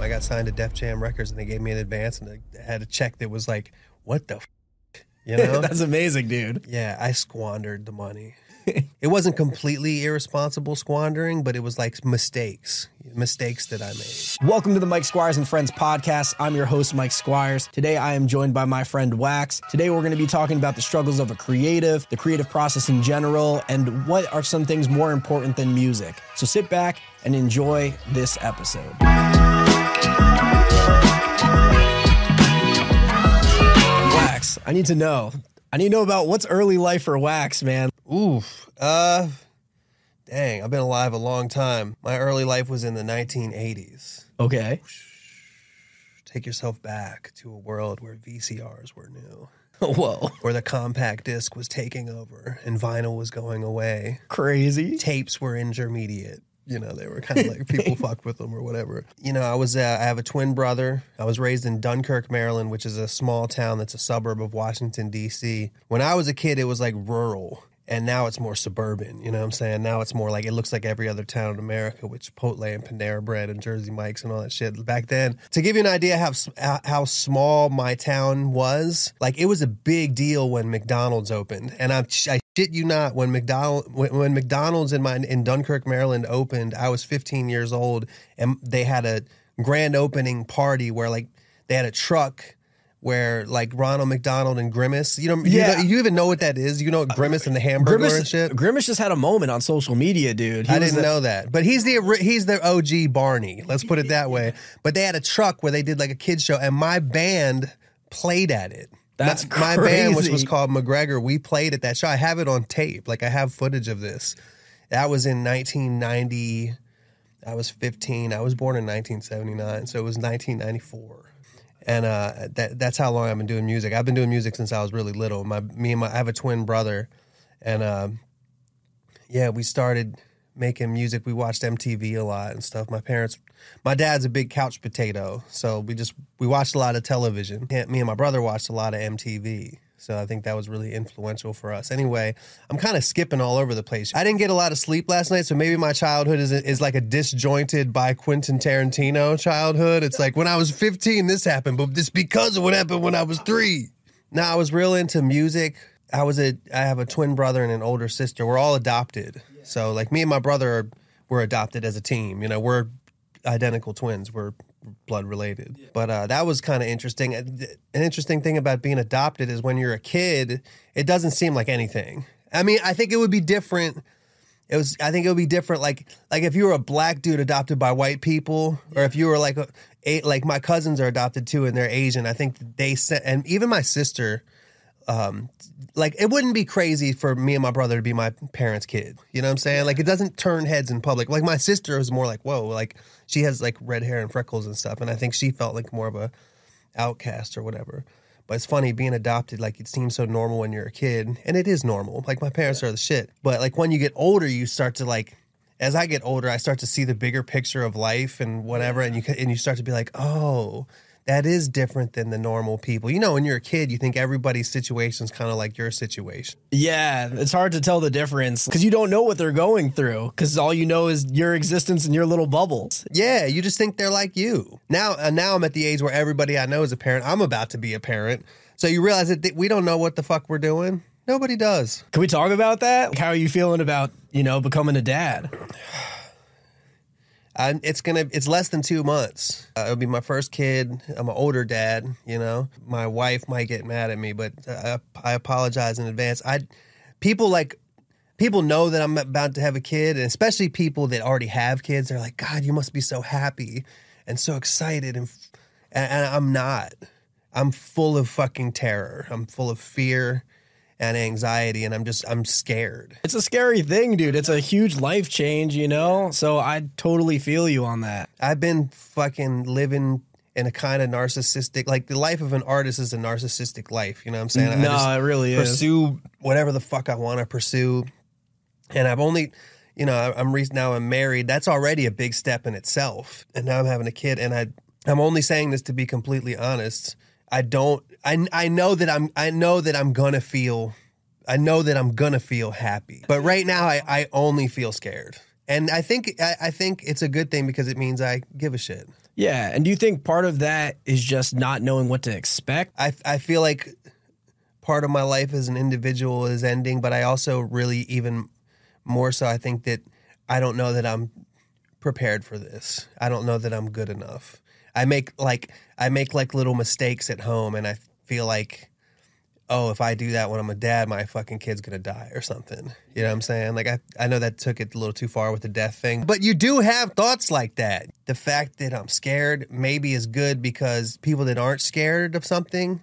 I got signed to Def Jam Records and they gave me an advance and I had a check that was like, what the, f-? you know? That's amazing, dude. yeah, I squandered the money. it wasn't completely irresponsible squandering, but it was like mistakes, mistakes that I made. Welcome to the Mike Squires and Friends podcast. I'm your host, Mike Squires. Today, I am joined by my friend Wax. Today, we're going to be talking about the struggles of a creative, the creative process in general, and what are some things more important than music. So sit back and enjoy this episode. Wax, I need to know. I need to know about what's early life for Wax, man. Oof. Uh, dang, I've been alive a long time. My early life was in the 1980s. Okay. Take yourself back to a world where VCRs were new, Whoa. where the compact disc was taking over and vinyl was going away. Crazy. Tapes were intermediate. You know, they were kind of like people fucked with them or whatever. You know, I was uh, I have a twin brother. I was raised in Dunkirk, Maryland, which is a small town that's a suburb of Washington D.C. When I was a kid, it was like rural. And now it's more suburban, you know what I'm saying? Now it's more like it looks like every other town in America with Chipotle and Panera Bread and Jersey Mike's and all that shit. Back then, to give you an idea how how how small my town was, like it was a big deal when McDonald's opened. And I'm I shit you not, when McDonald when, when McDonald's in my in Dunkirk, Maryland opened, I was 15 years old, and they had a grand opening party where like they had a truck where like Ronald McDonald and Grimace, you know, Yeah. you, know, you even know what that is. You know Grimace and the Hamburger and shit. Grimace just had a moment on social media, dude. He I didn't the- know that, but he's the he's the OG Barney. Let's put it that way. But they had a truck where they did like a kids show, and my band played at it. That's my, my band, which was called McGregor. We played at that show. I have it on tape. Like I have footage of this. That was in 1990. I was 15. I was born in 1979, so it was 1994. And uh, that that's how long I've been doing music. I've been doing music since I was really little. My me and my I have a twin brother, and um, yeah, we started making music. We watched MTV a lot and stuff. My parents, my dad's a big couch potato, so we just we watched a lot of television. Me and my brother watched a lot of MTV. So I think that was really influential for us. Anyway, I'm kind of skipping all over the place. I didn't get a lot of sleep last night, so maybe my childhood is is like a disjointed by Quentin Tarantino childhood. It's like when I was 15, this happened, but it's because of what happened when I was three. Now I was real into music. I was a I have a twin brother and an older sister. We're all adopted. So like me and my brother we're adopted as a team. You know, we're identical twins. We're blood related. But uh, that was kind of interesting. An interesting thing about being adopted is when you're a kid, it doesn't seem like anything. I mean, I think it would be different. It was. I think it would be different. Like, like if you were a black dude adopted by white people, or if you were like a, a like my cousins are adopted too, and they're Asian. I think they sent, and even my sister, um, like it wouldn't be crazy for me and my brother to be my parents' kid. You know what I'm saying? Like it doesn't turn heads in public. Like my sister is more like, whoa, like she has like red hair and freckles and stuff, and I think she felt like more of a outcast or whatever. But it's funny being adopted, like it seems so normal when you're a kid, and it is normal. Like my parents are the shit. But like when you get older, you start to like as I get older, I start to see the bigger picture of life and whatever, and you and you start to be like, oh, that is different than the normal people. You know, when you're a kid, you think everybody's situation is kind of like your situation. Yeah, it's hard to tell the difference because you don't know what they're going through because all you know is your existence in your little bubbles. Yeah, you just think they're like you. Now, uh, now I'm at the age where everybody I know is a parent. I'm about to be a parent, so you realize that th- we don't know what the fuck we're doing. Nobody does. Can we talk about that? How are you feeling about, you know, becoming a dad? I, it's gonna. It's less than two months. Uh, it'll be my first kid. I'm an older dad. You know, my wife might get mad at me, but I, I apologize in advance. I people like people know that I'm about to have a kid, and especially people that already have kids. They're like, God, you must be so happy and so excited, and and, and I'm not. I'm full of fucking terror. I'm full of fear and anxiety, and I'm just I'm scared. It's a scary thing, dude. It's a huge life change, you know? So I totally feel you on that. I've been fucking living in a kind of narcissistic, like the life of an artist is a narcissistic life. You know what I'm saying? I no, just it really is. pursue whatever the fuck I want to pursue, and I've only, you know, I- I'm re- now I'm married. That's already a big step in itself, and now I'm having a kid, and I, I'm only saying this to be completely honest. I don't. I I know that I'm. I know that I'm gonna feel. I know that I'm gonna feel happy, but right now I, I only feel scared. And I think I, I think it's a good thing because it means I give a shit. Yeah. And do you think part of that is just not knowing what to expect? I I feel like part of my life as an individual is ending, but I also really even more so I think that I don't know that I'm prepared for this. I don't know that I'm good enough. I make like I make like little mistakes at home and I feel like oh, if I do that when I'm a dad, my fucking kid's gonna die or something. You know what I'm saying? Like I, I know that took it a little too far with the death thing. But you do have thoughts like that. The fact that I'm scared maybe is good because people that aren't scared of something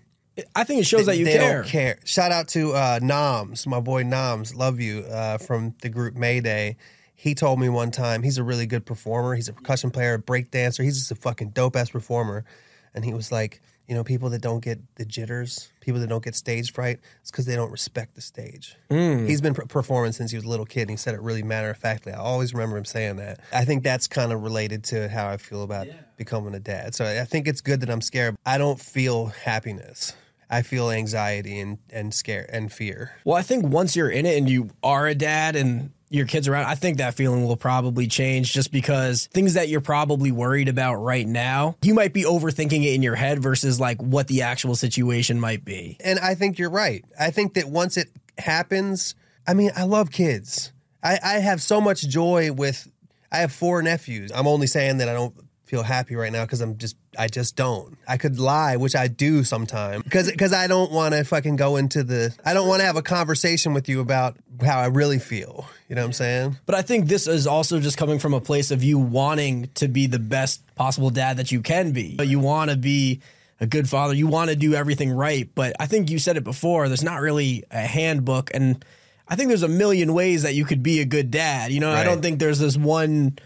I think it shows that you they care. don't care. Shout out to uh, Noms, my boy Noms, love you uh, from the group Mayday. He told me one time he's a really good performer. He's a percussion player, a break dancer. He's just a fucking dope ass performer. And he was like, you know, people that don't get the jitters, people that don't get stage fright, it's because they don't respect the stage. Mm. He's been per- performing since he was a little kid, and he said it really matter of factly. I always remember him saying that. I think that's kind of related to how I feel about becoming a dad. So I think it's good that I'm scared. I don't feel happiness. I feel anxiety and and scare and fear. Well, I think once you're in it and you are a dad and your kids around, I think that feeling will probably change just because things that you're probably worried about right now, you might be overthinking it in your head versus like what the actual situation might be. And I think you're right. I think that once it happens, I mean, I love kids. I, I have so much joy with. I have four nephews. I'm only saying that I don't feel happy right now because I'm just I just don't. I could lie, which I do sometimes, because because I don't want to fucking go into the. I don't want to have a conversation with you about how I really feel. You know what I'm saying? But I think this is also just coming from a place of you wanting to be the best possible dad that you can be. But you want to be a good father. You want to do everything right. But I think you said it before. There's not really a handbook, and I think there's a million ways that you could be a good dad. You know, I don't think there's this one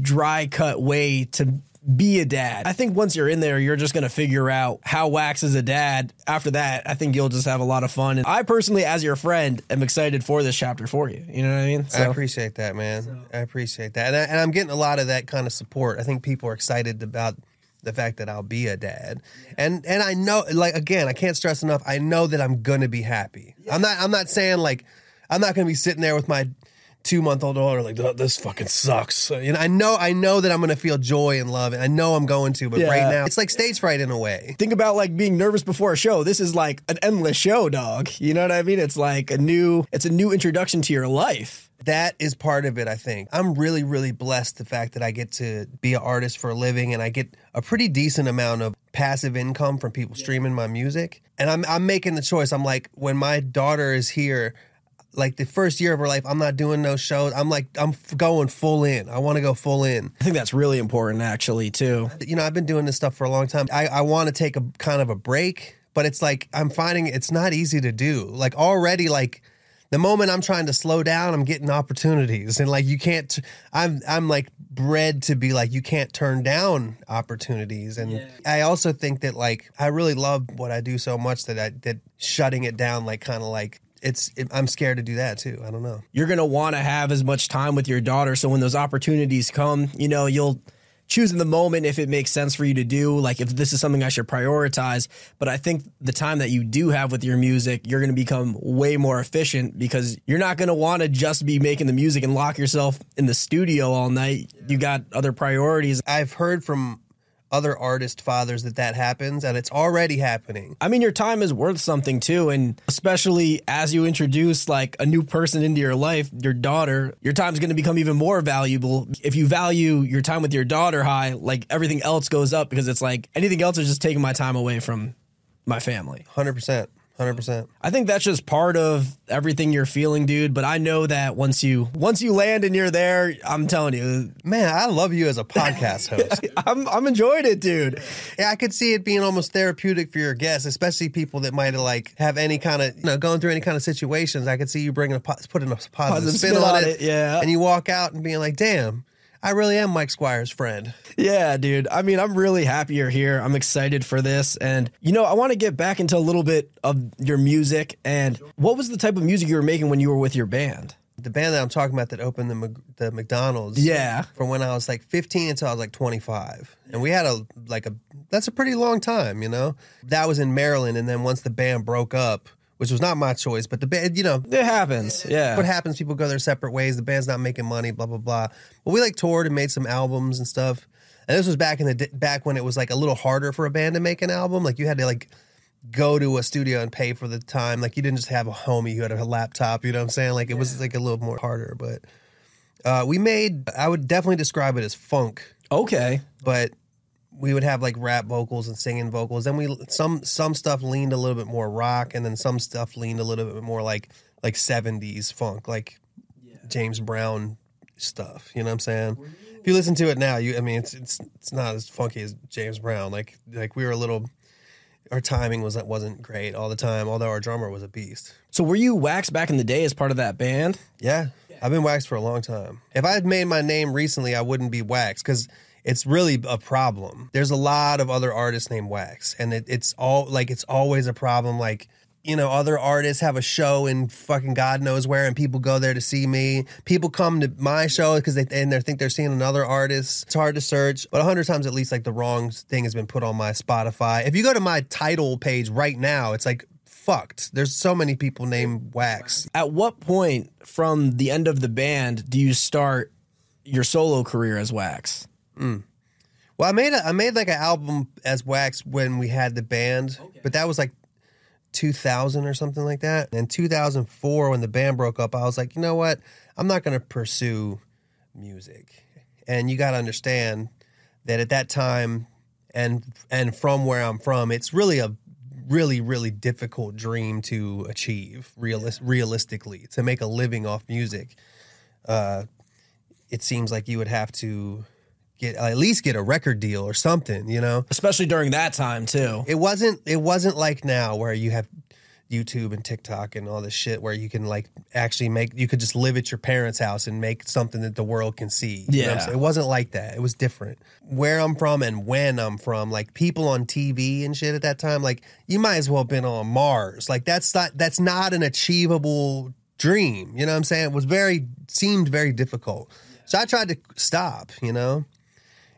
dry cut way to be a dad. I think once you're in there, you're just going to figure out how wax is a dad. After that, I think you'll just have a lot of fun. And I personally, as your friend, am excited for this chapter for you. You know what I mean? I appreciate that, man. I appreciate that, and, I, and I'm getting a lot of that kind of support. I think people are excited about the fact that I'll be a dad, and and I know, like again, I can't stress enough. I know that I'm gonna be happy. I'm not. I'm not saying like I'm not gonna be sitting there with my two month old daughter like "Oh, this fucking sucks. You know, I know. I know that I'm gonna feel joy and love, and I know I'm going to. But right now, it's like stage fright in a way. think about like being nervous before a show. This is like an endless show, dog. You know what I mean? It's like a new it's a new introduction to your life. that is part of it i think i'm really really blessed the fact that i get to be an artist for a living and i get a pretty decent amount of passive income from people streaming my music and i'm, I'm making the choice i'm like when my daughter is here like the first year of her life i'm not doing no shows. I'm like i'm f- going full in. I want to go full in. I think that's really important actually too. you know i've been doing this stuff for a long time. I, I want to take a kind of a break but it's like i'm finding it's not easy to do. Like already like the moment i'm trying to slow down i'm getting opportunities. And like you can't i'm i'm like bred to be like you can't turn down opportunities. And i also think that like i really love what i do so much that i that shutting it down like kind of like it's it, i'm scared to do that too i don't know You're going to want to have as much time with your daughter so when those opportunities come, you know, you'll choose in the moment if it makes sense for you to do, like if this is something I should prioritize. But I think the time that you do have with your music, you're going to become way more efficient because you're not going to want to just be making the music and lock yourself in the studio all night. You got other priorities. i've heard from other artist fathers that that happens and it's already happening I mean, your time is worth something too. And especially as you introduce like a new person into your life, your daughter, your time's going to become even more valuable. If you value your time with your daughter high, like everything else goes up because it's like anything else is just taking my time away from my family. 100% 100% I think that's just part of everything you're feeling, dude. But I know that once you once you land and you're there, I'm telling you, Man, I love you as a podcast host. I'm I'm enjoying it, dude. yeah, I could see it being almost therapeutic for your guests, especially people that might like have any kind of, you know, going through any kind of situations. I could see you bringing a putting a positive, Positive spin, spin on, on it, it, yeah. and you walk out and being like, "Damn, I really am Mike Squire's friend." Yeah, dude. I mean, I'm really happy you're here. I'm excited for this. And, you know, I want to get back into a little bit of your music. And what was the type of music you were making when you were with your band? The band that I'm talking about that opened the Mc- the McDonald's, Yeah. from when I was like 15 until I was like 25, and we had a like a that's a pretty long time, you know. That was in Maryland, and then once the band broke up, which was not my choice, but the band, you know, It happens. Yeah. what happens people go their separate ways the band's not making money blah blah blah but we like toured and made some albums and stuff And this was back in the back when it was like a little harder for a band to make an album. Like you had to like go to a studio and pay for the time. Like you didn't just have a homie, you had a laptop, you know what I'm saying? Like it was like a little more harder, but uh, we made I would definitely describe it as funk, Okay. but we would have like rap vocals and singing vocals. Then we some some stuff leaned a little bit more rock and then some stuff leaned a little bit more like like 70s funk, like James Brown stuff, you know what I'm saying? If you listen to it now, you I mean it's it's it's not as funky as James Brown. Like like we were a little our timing was wasn't great all the time, although our drummer was a beast. So were you waxed back in the day as part of that band? Yeah, I've been waxed for a long time. If I had made my name recently, I wouldn't be waxed because it's really a problem. There's a lot of other artists named Wax, and it, it's all like it's always a problem. Like you know, other artists have a show in fucking God knows where, and people go there to see me. People come to my show because they and they think they're seeing another artist. It's hard to search, but a hundred times at least, like the wrong thing has been put on my Spotify. If you go to my title page right now, it's like fucked. There's so many people named Wax. At what point from the end of the band do you start your solo career as Wax? Well, I made a, I made like an album as Wax when we had the band, but that was like 2000 or something like that. And 2004, when the band broke up, I was like, you know what? I'm not going to pursue music. And you got to understand that at that time, and and from where I'm from, it's really a really really difficult dream to achieve realis- realistically to make a living off music. Uh, it seems like you would have to get at least get a record deal or something, you know Especially during that time too. it wasn't it wasn't like now where you have YouTube and TikTok and all this shit where you can like actually make you could just live at your parents' house and make something that the world can see. You know what I'm Yeah. It wasn't like that. It was different. Where I'm from and when I'm from, like people on TV and shit at that time, like you might as well have been on Mars. Like that's not that's not an achievable dream. You know what I'm saying? It was very seemed very difficult. So I tried to stop, you know?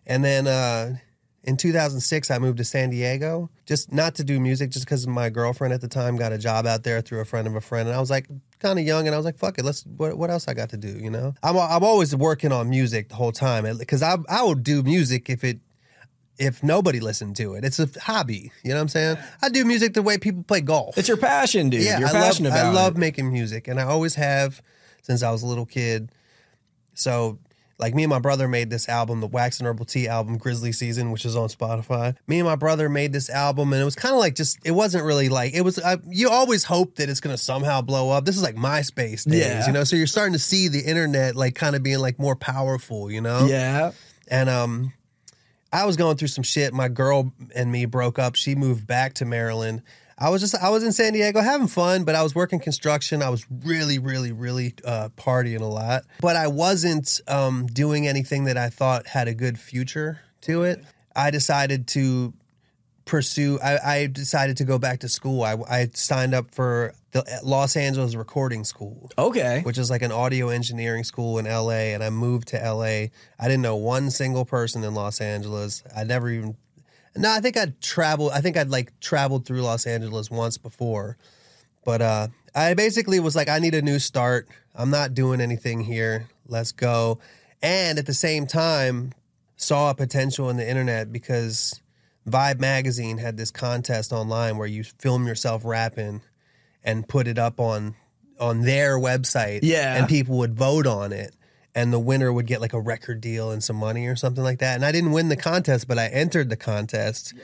And then uh, in 2006, I moved to San Diego, just not to do music, just because my girlfriend at the time got a job out there through a friend of a friend. And I was like, kind of young, and I was like, fuck it, let's, what, what else I got to do, you know? I'm, I'm always working on music the whole time, because I, I would do music if it, if nobody listened to it. It's a hobby, you know what I'm saying? I do music the way people play golf. It's your passion, dude. Yeah, You're I love, passionate about I love it. making music, and I always have since I was a little kid. So, like me and my brother made this album, the Wax and Herbal T album, Grizzly Season, which is on Spotify. Me and my brother made this album, and it was kind of like just it wasn't really like it was. Uh, you always hope that it's gonna somehow blow up. This is like MySpace days, Yeah. you know. So you're starting to see the internet like kind of being like more powerful, you know. Yeah. And um, I was going through some shit. My girl and me broke up. She moved back to Maryland. I was just I was in San Diego having fun, but I was working construction. I was really, really, really uh, partying a lot, but I wasn't um, doing anything that I thought had a good future to it. I decided to pursue. I, I decided to go back to school. I, I signed up for the Los Angeles Recording School Okay. which is like an audio engineering school in LA. And I moved to LA. I didn't know one single person in Los Angeles. I never even, no, I think I'd traveled, I think I'd like traveled through Los Angeles once before. But uh, I basically was like, I need a new start. I'm not doing anything here. Let's go. And at the same time, saw a potential in the internet because Vibe magazine had this contest online where you film yourself rapping and put it up on on their website. Yeah. And people would vote on it. And the winner would get like a record deal and some money or something like that. And I didn't win the contest, but I entered the contest.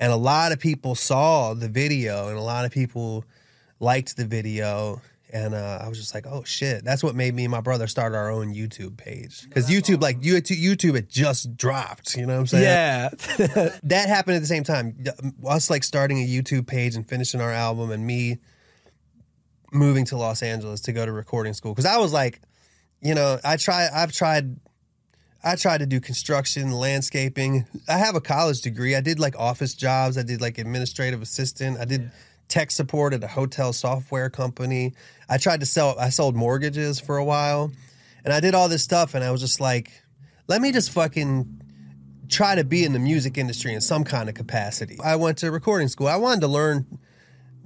And a lot of people saw the video and a lot of people liked the video. And uh, I was just like, oh shit. That's what made me and my brother start our own YouTube page. Because YouTube, like YouTube, YouTube, it just dropped. You know what I'm saying? Yeah. that happened at the same time. Us like starting a YouTube page and finishing our album, and me moving to Los Angeles to go to recording school. Because I was like, you know, I try. I've tried. I tried to do construction, landscaping. I have a college degree. I did like office jobs. I did like administrative assistant. I did tech support at a hotel software company. I tried to sell. I sold mortgages for a while, and I did all this stuff. And I was just like, let me just fucking try to be in the music industry in some kind of capacity. I went to recording school. I wanted to learn,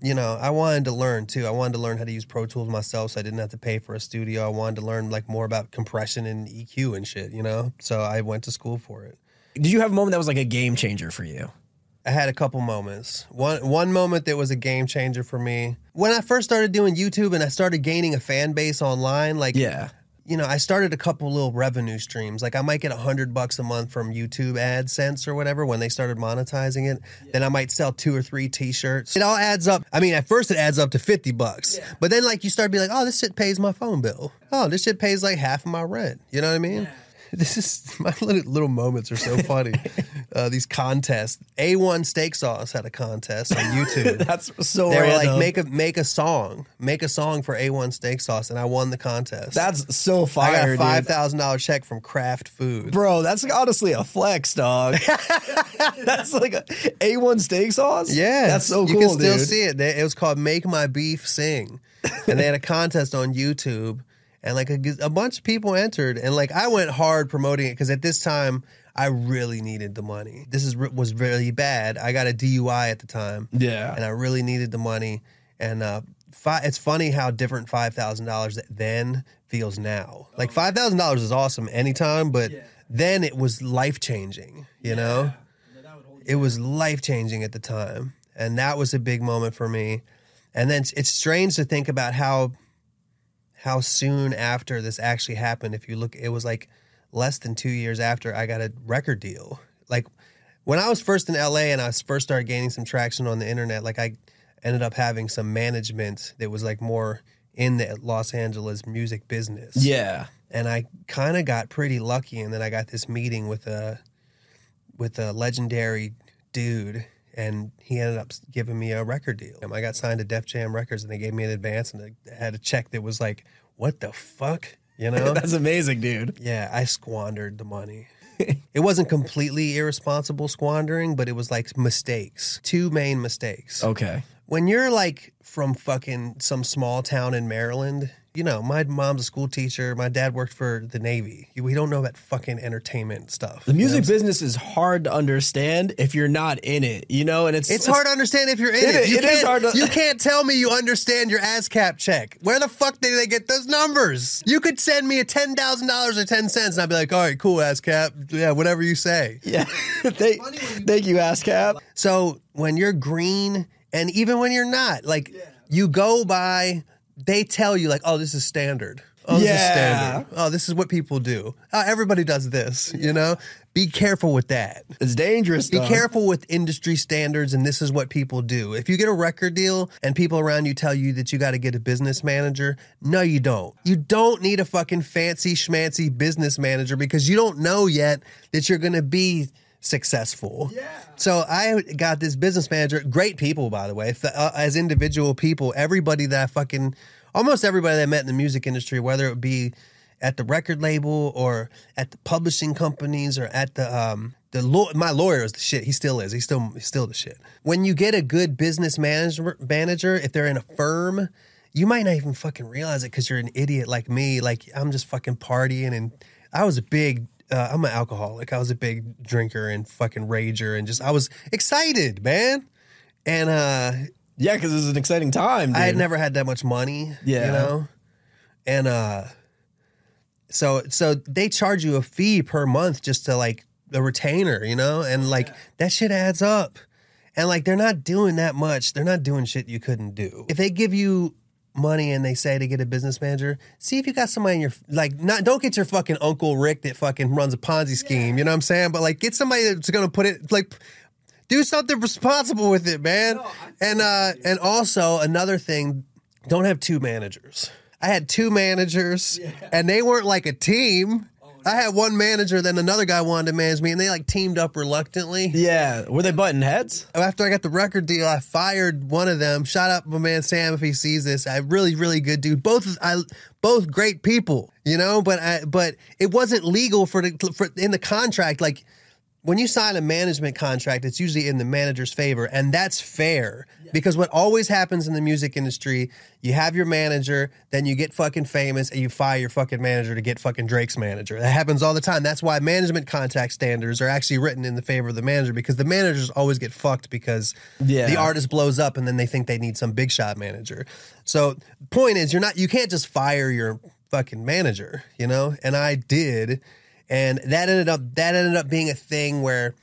you know, I wanted to learn too. I wanted to learn how to use Pro Tools myself so I didn't have to pay for a studio. I wanted to learn like more about compression and EQ and shit, you know? So I went to school for it. Did you have a moment that was like a game changer for you? I had a couple moments. One one moment that was a game changer for me. When I first started doing YouTube and I started gaining a fan base online, like Yeah. You know, I started a couple little revenue streams. Like I might get a hundred bucks a month from YouTube AdSense or whatever when they started monetizing it. Then I might sell two or three T-shirts. It all adds up. I mean, at first it adds up to fifty bucks, but then like you start to be like, oh, this shit pays my phone bill. Oh, this shit pays like half of my rent. You know what I mean? This is my little, moments are so funny. uh, these contests. A1 Steak Sauce had a contest on YouTube. That's so they were like, make a make a song, make a song for A1 Steak Sauce, and I won the contest. That's so fire. I got a five thousand dollar check from Kraft Food. Bro, that's honestly a flex, dog. that's like a A1 steak sauce. Yeah, that's so cool, You can still dude. see it. It was called "Make My Beef Sing," and they had a contest on YouTube, and like a, a bunch of people entered, and like I went hard promoting it because at this time I really needed the money. This is was really bad. I got a DUI at the time, Yeah. and I really needed the money. And uh, fi- it's funny how different five thousand dollars then feels now. Like five thousand dollars is awesome anytime, but then it was life changing. You know, it was life changing at the time, and that was a big moment for me. And then it's strange to think about how how soon after this actually happened. If you look, it was like less than two years after I got a record deal. Like when I was first in LA and I first started gaining some traction on the internet, like I ended up having some management that was like more in the Los Angeles music business. Yeah. And I kind of got pretty lucky and then I got this meeting with a with a legendary dude and he ended up giving me a record deal. I got signed to Def Jam Records and they gave me an advance and I had a check that was like, what the fuck? You know? That's amazing, dude. Yeah, I squandered the money. it wasn't completely irresponsible squandering, but it was like mistakes. Two main mistakes. Okay. When you're like from fucking some small town in Maryland, you know, my mom's a school teacher. My dad worked for the Navy. We don't know about fucking entertainment stuff. The music business is hard to understand if you're not in it, you know, and it's It's hard to understand if you're in It it. You it is can't- hard to- you can't tell me you understand your ASCAP check. Where the fuck did they get those numbers? You could send me a ten thousand dollars or ten cents, and I'd be like, "All right, cool, ASCAP. Yeah, whatever you say." Yeah. thank, thank you, ASCAP. So when you're green, and even when you're not, like you go by, they tell you like, "Oh, this is standard." Oh, this is Yeah. standard. Oh, this is what people do. Oh, everybody does this. You know, be careful with that. It's dangerous. Be dog. careful with industry standards, and this is what people do. If you get a record deal and people around you tell you that you got to get a business manager, no, you don't. You don't need a fucking fancy schmancy business manager because you don't know yet that you're going to be successful. Yeah. So I got this business manager, great people, by the way, uh, as individual people, everybody that I fucking, almost everybody that I met in the music industry, whether it be at the record label or at the publishing companies or at the um the law my lawyer is the shit. He still is. He's still he's still the shit. When you get a good business manager manager, if they're in a firm, you might not even fucking realize it because you're an idiot like me. Like I'm just fucking partying and I was a big uh, I'm an alcoholic. I was a big drinker and fucking rager and just I was excited, man. And uh Yeah, because it's an exciting time. Dude. I had never had that much money. Yeah. You know? And uh so so they charge you a fee per month just to like the retainer, you know? And like that shit adds up. And like they're not doing that much. They're not doing shit you couldn't do. If they give you money and they say to get a business manager, see if you got somebody in your like not don't get your fucking Uncle Rick that fucking runs a Ponzi scheme, you know what I'm saying? But like get somebody that's gonna put it like do something responsible with it, man. and uh and also another thing, don't have two managers. I had two managers and they weren't like a team. I had one manager, then another guy wanted to manage me, and they like teamed up reluctantly. Yeah. Were they button heads? Oh, after I got the record deal, I fired one of them. Shout out my man Sam if he sees this. I really, really good dude. Both I both great people, you know. But I but it wasn't legal for the for in the contract. Like when you sign a management contract, it's usually in the manager's favor, and that's fair because what always happens in the music industry, you have your manager, then you get fucking famous, and you fire your fucking manager to get fucking Drake's manager. That happens all the time. That's why management contract standards are actually written in the favor of the manager because the managers always get fucked because Yeah. the artist blows up and then they think they need some big shot manager. So point is, you're not, you can't just fire your fucking manager, you know. And I did. And that ended up that ended up being a thing where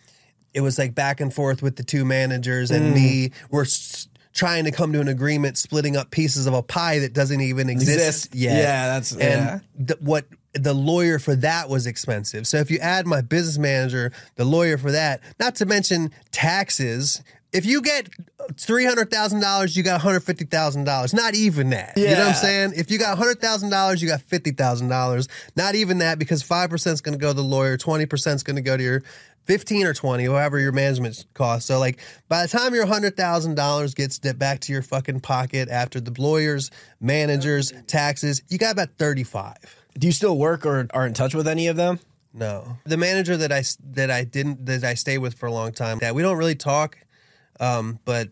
it was like back and forth with the two managers and mm. me. We're s- trying to come to an agreement, splitting up pieces of a pie that doesn't even exist, Exist. yet. Yeah, that's- and yeah. the, what the lawyer for that was expensive. So if you add my business manager, the lawyer for that, not to mention taxes. If you get three hundred thousand dollars, you got one hundred fifty thousand dollars. Not even that. Yeah. You know what I'm saying? If you got hundred thousand dollars, you got fifty thousand dollars. Not even that because five percent is going to go to the lawyer, twenty percent is going to go to your fifteen or twenty, however your management costs. So like by the time your hundred thousand dollars gets back to your fucking pocket after the lawyers, managers, taxes, you got about thirty five. Do you still work or are in touch with any of them? No, the manager that I that I didn't that I stayed with for a long time. Yeah, we don't really talk, um, but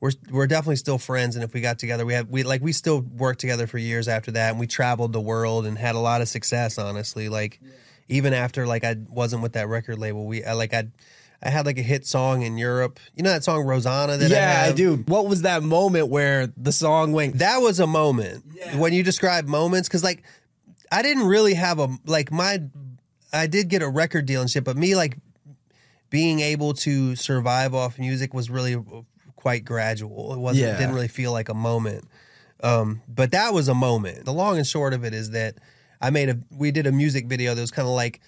we're we're definitely still friends. And if we got together, we have we like we still worked together for years after that, and we traveled the world and had a lot of success. Honestly, like even after like I wasn't with that record label, we I, like I I had like a hit song in Europe. You know that song Rosana that yeah, I, have? do. What was that moment where the song went? that was a moment when you describe moments because like i didn't really have a like my i did get a record deal and shit but me like being able to survive off music was really quite gradual it wasn't Yeah. it didn't really feel like a moment um but that was a moment the long and short of it is that i made a we did a music video that was kind of like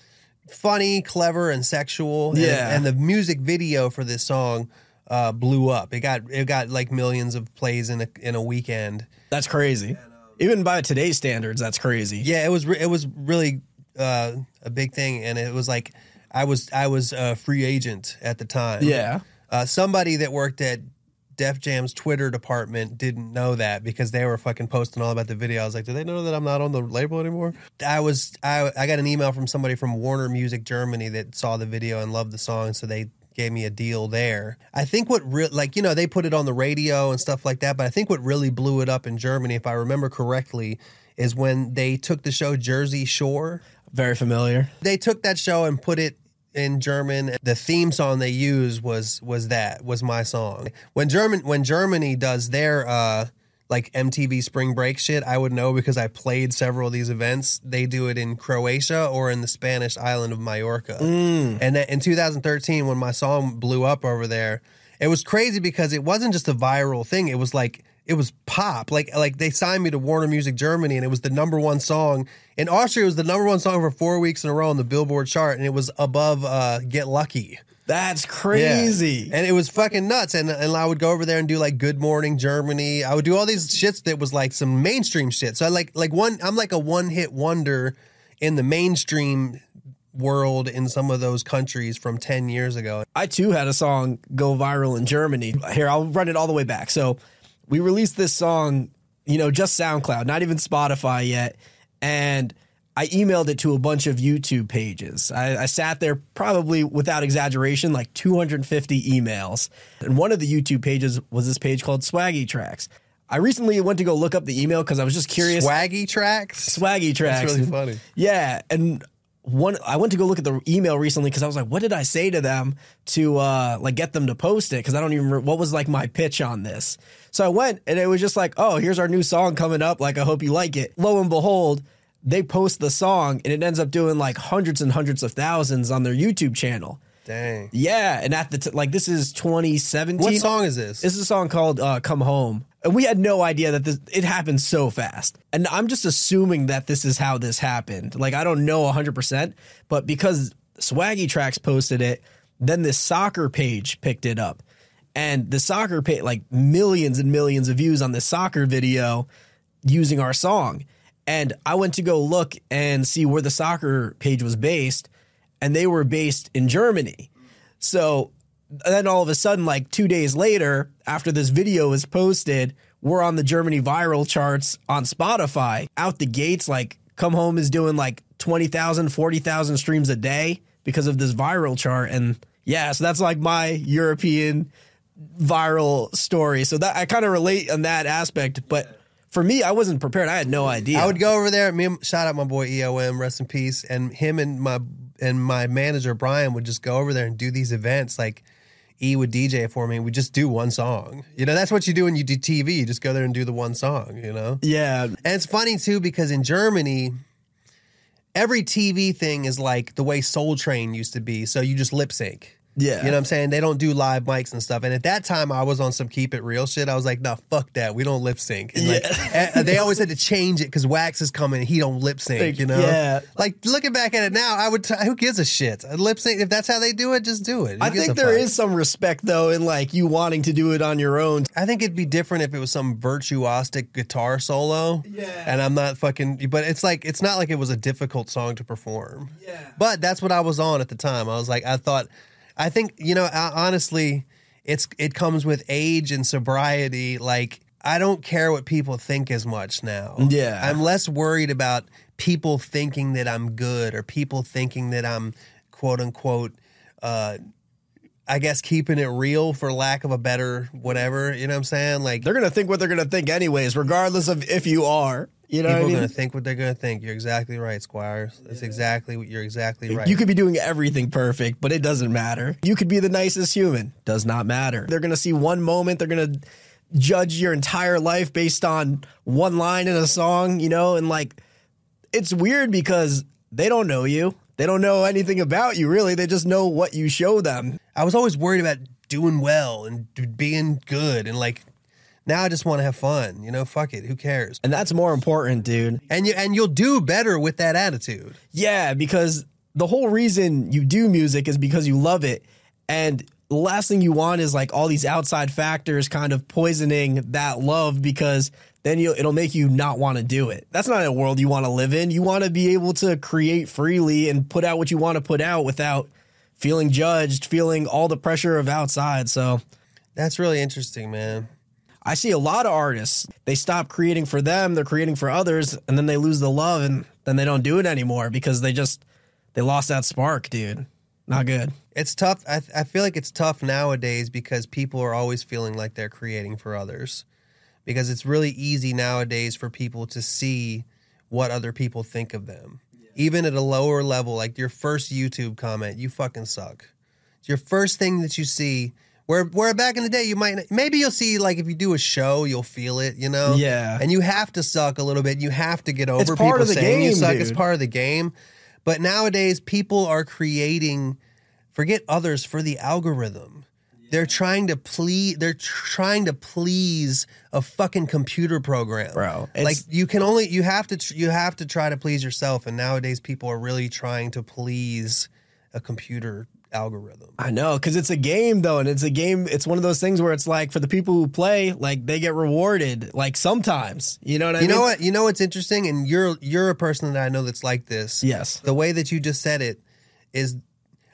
funny clever and sexual and- Yeah. and, the music video for this song uh blew up it got it got like millions of plays in a in a weekend That's crazy. Even by today's standards, that's crazy. yeah, it was re- it was really uh, a big thing, and it was like I was I was a free agent at the time. Yeah. uh, somebody that worked at Def Jam's Twitter department didn't know that because they were fucking posting all about the video. I was like, do they know that I'm not on the label anymore? I was I I got an email from somebody from Warner Music Germany that saw the video and loved the song, so they gave me a deal there. I think what re- like you know they put it on the radio and stuff like that, but I think what really blew it up in Germany, if I remember correctly, is when they took the show Jersey Shore Very familiar. they took that show and put it in German. The theme song they used was was that was my song. When German when Germany does their uh like MTV Spring Break shit, I would know because I played several of these events. They do it in Croatia or in the Spanish island of Mallorca. And then in 2013, when my song blew up over there, it was crazy because it wasn't just a viral thing. It was like it was pop. Like like they signed me to Warner Music Germany, and it was the number one song in Austria. It was the number one song for four weeks in a row on the Billboard chart, and it was above uh, "Get Lucky." That's Yeah. crazy. and it was fucking nuts. And and I would go over there and do like "Good Morning Germany." I would do all these shits that was like some mainstream shit. So I like like one. I'm like a one hit wonder in the mainstream world in some of those countries from 10 years ago. I too had a song go viral in Germany. Here, I'll run it all the way back. So we released this song, you know, just SoundCloud, not even Spotify yet. And I emailed it to a bunch of YouTube pages. I, I sat there probably without exaggeration, like 250 emails. And one of the YouTube pages was this page called Swaggy Tracks. I recently went to go look up the email because I was just curious. Swaggy tracks. Swaggy Tracks. That's really funny. Yeah, and one I went to go look at the email recently because I was like, what did I say to them to uh like get them to post it? Because I don't even remember what was like my pitch on this. So I went and it was just like, oh, here's our new song coming up. Like, I hope you like it. Lo and behold, they post the song and it ends up doing like hundreds and hundreds of thousands on their YouTube channel. Dang. Yeah, and at the t- like this is 2017. What song is this? This is a song called uh, "Come Home," and we had no idea that this it happened so fast. And I'm just assuming that this is how this happened. Like I don't know 100, percent but because Swaggy Tracks posted it, then this soccer page picked it up, and the soccer page like millions and millions of views on this soccer video using our song. And I went to go look and see where the soccer page was based, and they were based in Germany. So then all of a sudden, like two days later, after this video was posted, we're on the Germany viral charts on Spotify. Out the gates, like Come Home is doing like 20,000, 40,000 streams a day because of this viral chart. And yeah, so that's like my European viral story. So that I kind of relate on that aspect. But for me, I wasn't prepared. I had no idea. I would go over there. Me, shout out my boy EOM, rest in peace. And him and my and my manager Brian would just go over there and do these events. Like E would DJ for me. We just do one song. You know, that's what you do when you do TV. You just go there and do the one song. You know. yeah. And it's funny too because in Germany, every TV thing is like the way Soul Train used to be. So you just lip sync. Yeah. You know what I'm saying? They don't do live mics and stuff. And at that time, I was on some keep it real shit. I was like, no, fuck that. We don't lip sync. And like, eh, they always had to change it because Wax is coming and he don't lip sync, you know? Yeah. Like, looking back at it now, I would, t- who gives a shit? Lip sync, if that's how they do it, just do it. Who I think there fuck? is some respect though in like you wanting to do it on your own. I think it'd be different if it was some virtuosic guitar solo. Yeah. And I'm not fucking, but it's like, it's not like it was a difficult song to perform. Yeah. But that's what I was on at the time. I was like, I thought, I think, you know, honestly, it's, it comes with age and sobriety. Like, I don't care what people think as much now. Yeah. I'm less worried about people thinking that I'm good or people thinking that I'm quote unquote, uh, I guess keeping it real for lack of a better whatever. You know what I'm saying? Like They're gonna think what they're gonna think anyways, regardless of if you are. You know people what I are mean? gonna think what they're gonna think. You're exactly right, Squires. That's exactly what you're exactly right. You could be doing everything perfect, but it doesn't matter. You could be the nicest human. Does not matter. They're gonna see one moment, they're gonna judge your entire life based on one line in a song, you know, and like it's weird because they don't know you. They don't know anything about you really. They just know what you show them. I was always worried about doing well and being good and like now I just want to have fun. You know, fuck it. Who cares? And that's more important, dude. And you and you'll do better with that attitude. Yeah, because the whole reason you do music is because you love it. And the last thing you want is like all these outside factors kind of poisoning that love because then you it'll make you not want to do it. That's not a world you want to live in. You want to be able to create freely and put out what you want to put out without feeling judged, feeling all the pressure of outside. So That's really interesting, man. I see a lot of artists, they stop creating for them, they're creating for others, and then they lose the love and then they don't do it anymore because they just they lost that spark, dude. Not good. It's tough. I, I feel like it's tough nowadays because people are always feeling like they're creating for others. Because it's really easy nowadays for people to see what other people think of them. Even at a lower level, like your first YouTube comment, you fucking suck. It's your first thing that you see. Where where back in the day you might maybe you'll see like if you do a show you'll feel it you know Yeah. and you have to suck a little bit you have to get over It's people part of the saying you game, suck it's part of the game but nowadays people are creating forget others for the algorithm. They're trying to please. They're trying to please a fucking computer program, Bro, Like you can only you have to tr- you have to try to please yourself. And nowadays, people are really trying to please a computer algorithm. I know, because it's a game though, and it's a game. It's one of those things where it's like for the people who play, like they get rewarded. Like sometimes, you know what I You mean? know what? You know what's interesting, and you're you're a person that I know that's like this. Yes. The way that you just said it is,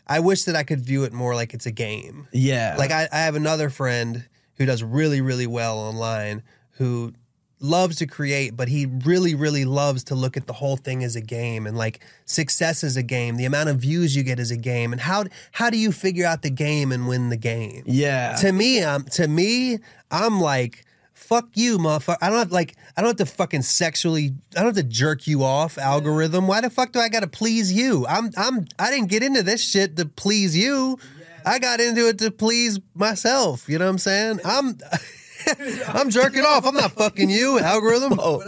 I wish that I could view it more like it's a game. Yeah. Like I, I have another friend who does really, really well online who loves to create, but he really, really loves to look at the whole thing as a game and like success is a game. The amount of views you get is a game. And how how do you figure out the game and win the game? yeah. To me, I'm to me, I'm like, fuck you, motherfucker. I don't have like I don't have to fucking sexually I don't have to jerk you off, algorithm. Why the fuck do I gotta please you? I'm I'm I didn't get into this shit to please you. I got into it to please myself. You know what I'm saying? I'm I'm jerking off. I'm not fucking you, algorithm. Oh.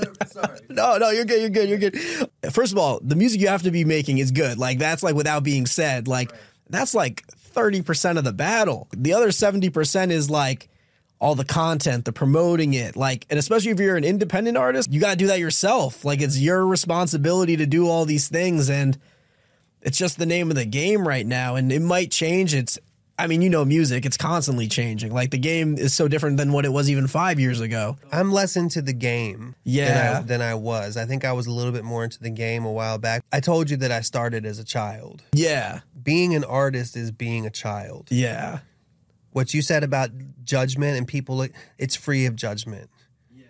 No, no, you're good. You're good. You're good. First of all, the music you have to be making is good. Like that's like without being said. Like that's like thirty percent of the battle. The other seventy percent is like all the content, the promoting it. Like, and especially if you're an independent artist, you got to do that yourself. Like it's your responsibility to do all these things, and it's just the name of the game right now. And it might change. It's I mean, you know, music, it's constantly changing. Like the game is so different than what it was even five years ago. I'm less into the game Yeah. than, I, than I was. I think I was a little bit more into the game a while back. I told you that I started as a child. Yeah. Being an artist is being a child. Yeah. What you said about judgment and people, it's free of judgment.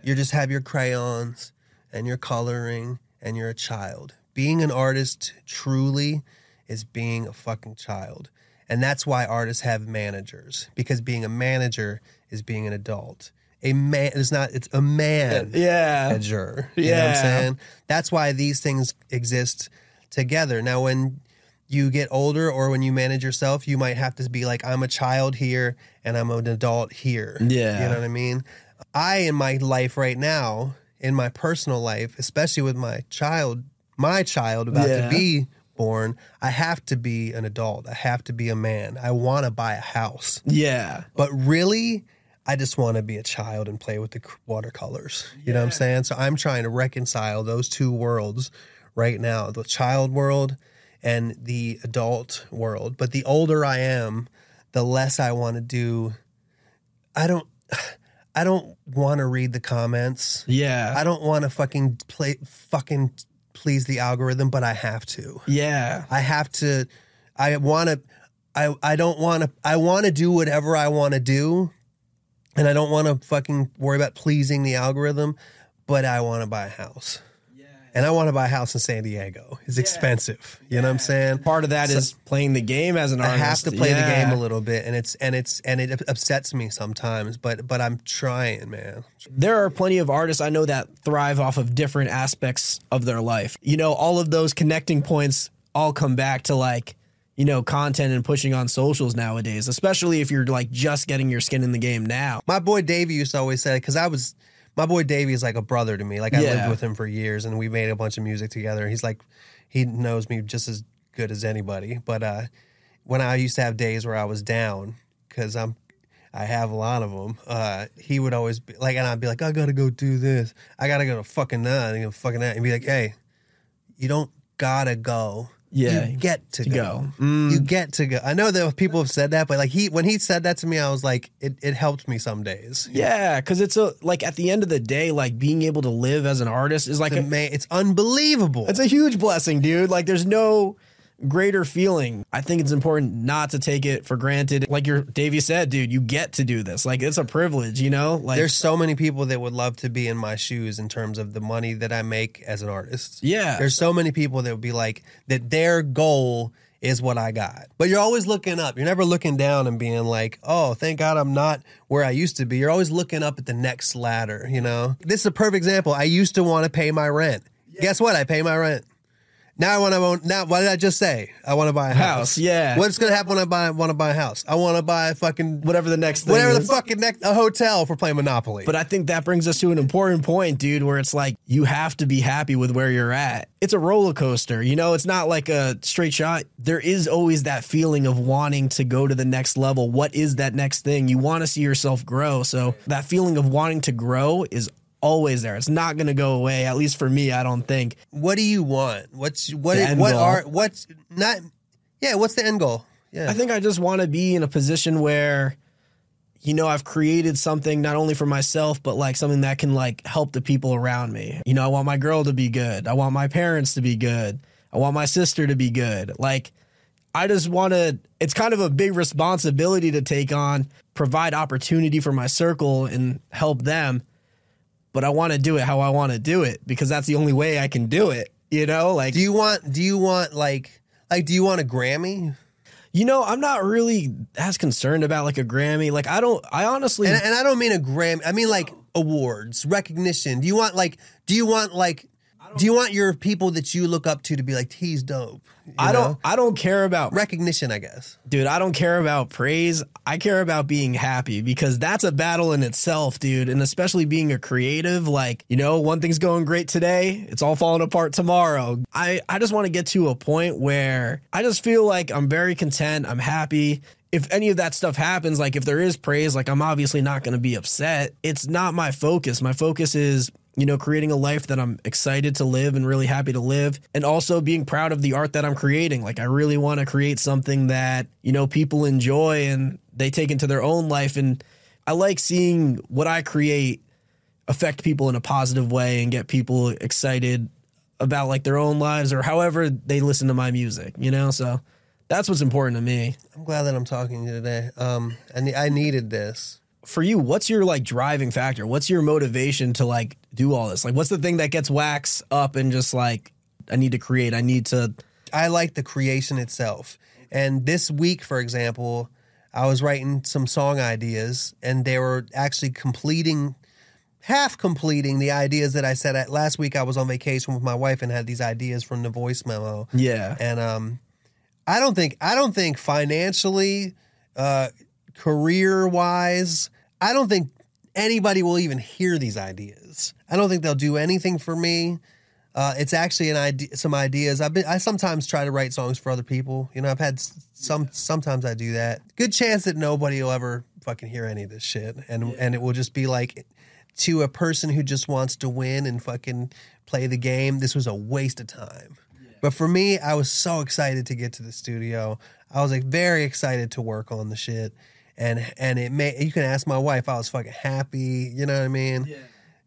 You just have your crayons and your coloring and you're a child. Being an artist truly is being a fucking child. And that's why artists have managers because being a manager is being an adult. A man is not, it's a man Yeah. manager. You know what Yeah. I'm saying? That's why these things exist together. Now, when you get older or when you manage yourself, you might have to be like, I'm a child here and I'm an adult here. Yeah. You know what I mean? I, in my life right now, in my personal life, especially with my child, my child about Yeah. to be born, I have to be an adult. I have to be a man. I want to buy a house. Yeah. But really, I just want to be a child and play with the watercolors. You know what I'm saying? So I'm trying to reconcile those two worlds right now the child world and the adult world. But the older I am, the less I want to do. I don't. I don't want to read the comments. Yeah. I don't want to fucking play fucking please the algorithm, but I have to. yeah. I have to I want to I I don't want to I want to do whatever I want to do and I don't want to fucking worry about pleasing the algorithm, but I want to buy a house. And I want to buy a house in San Diego. It's expensive. You know what I'm saying? Part of that is playing the game as an I artist. I have to play the game a little bit and it's and it's and it upsets me sometimes, but but I'm trying, man. there are plenty of artists I know that thrive off of different aspects of their life. You know, all of those connecting points all come back to like, you know, content and pushing on socials nowadays, especially if you're like just getting your skin in the game now. My boy Davey used to always say because I was my boy Davey is like a brother to me. Like I Yeah. lived with him for years and we made a bunch of music together. He's like he knows me just as good as anybody. But uh, when I used to have days where I was down because I'm I have a lot of them. Uh, he would always be like, and I'd be like, I gotta go do this. I gotta go to fucking that and fucking that, and be like, hey, you don't gotta go. Yeah. you get to, To go. go. Mm. You get to go. I know that people have said that, but like he, when he said that to me, I was like, it, it helped me some days. Yeah, because it's a like at the end of the day, like being able to live as an artist is like It's, a, ama- it's unbelievable. it's a huge blessing, dude. Like there's no greater feeling. I think it's important not to take it for granted. Like your Davey said, dude, you get to do this. Like it's a privilege, you know? Like There's so many people that would love to be in my shoes in terms of the money that I make as an artist. Yeah. There's so many people that would be like that their goal is what I got. But you're always looking up. You're never looking down and being like, "Oh, thank God I'm not where I used to be." You're always looking up at the next ladder, you know? This is a perfect example. I used to want to pay my rent. Guess what? I pay my rent. Now I want to own. Now, what did I just say? I want to buy a house. House, yeah. What's gonna happen when I buy want to buy a house? I want to buy a fucking whatever the next thing whatever the is. fucking next a hotel for playing Monopoly. But I think that brings us to an important point, dude, where it's like you have to be happy with where you're at. It's a roller coaster, you know, it's not like a straight shot. There is always that feeling of wanting to go to the next level. What is that next thing? You want to see yourself grow. So that feeling of wanting to grow is always there. It's not going to go away, at least for me, I don't think. what do you want? What's what? The end what goal. are what's not? Yeah, what's the end goal? Yeah, I think I just want to be in a position where you know I've created something not only for myself but like something that can like help the people around me. You know, I want my girl to be good. I want my parents to be good. I want my sister to be good. Like I just want to it's kind of a big responsibility to take on, provide opportunity for my circle and help them. But I want to do it how I want to do it because that's the only way I can do it. You know, like do you want? Do you want like like? Do you want a Grammy? You know, I'm not really as concerned about like a Grammy. Like, I don't, I honestly, And, and I don't mean a Grammy. I mean like awards, recognition. Do you want like? Do you want like? Do you want your people that you look up to to be like he's dope? You I don't, I don't care about, recognition. I guess. dude, I don't care about praise. I care about being happy because that's a battle in itself, dude. And especially being a creative, like, you know, one thing's going great today, it's all falling apart tomorrow. I, I just want to get to a point where I just feel like I'm very content. I'm happy. If any of that stuff happens, like if there is praise, like I'm obviously not going to be upset. It's not my focus. My focus is you know, creating a life that I'm excited to live and really happy to live, and also being proud of the art that I'm creating. Like, I really want to create something that, you know, people enjoy and they take into their own life. And I like seeing what I create affect people in a positive way and get people excited about like their own lives or however they listen to my music, you know? So that's what's important to me. I'm glad that I'm talking to you today. Um, and I needed this. For you, what's your like driving factor? What's your motivation to like do all this? Like, what's the thing that gets wax up and just like, I need to create, I need to, I like the creation itself. And this week, for example, I was writing some song ideas, and they were actually completing, half completing the ideas that I said at last week. I was on vacation with my wife and had these ideas from the voice memo. yeah. And um, I don't think I don't think financially, uh, career wise, I don't think anybody will even hear these ideas. I don't think they'll do anything for me. Uh, it's actually an idea, some ideas. I've been, I sometimes try to write songs for other people. You know, I've had some. Sometimes I do that. Good chance that nobody will ever fucking hear any of this shit, and and it will just be like to a person who just wants to win and fucking play the game. This was a waste of time. But for me, I was so excited to get to the studio. I was like very excited to work on the shit, and and it made. You can ask my wife. I was fucking happy. You know what I mean? yeah.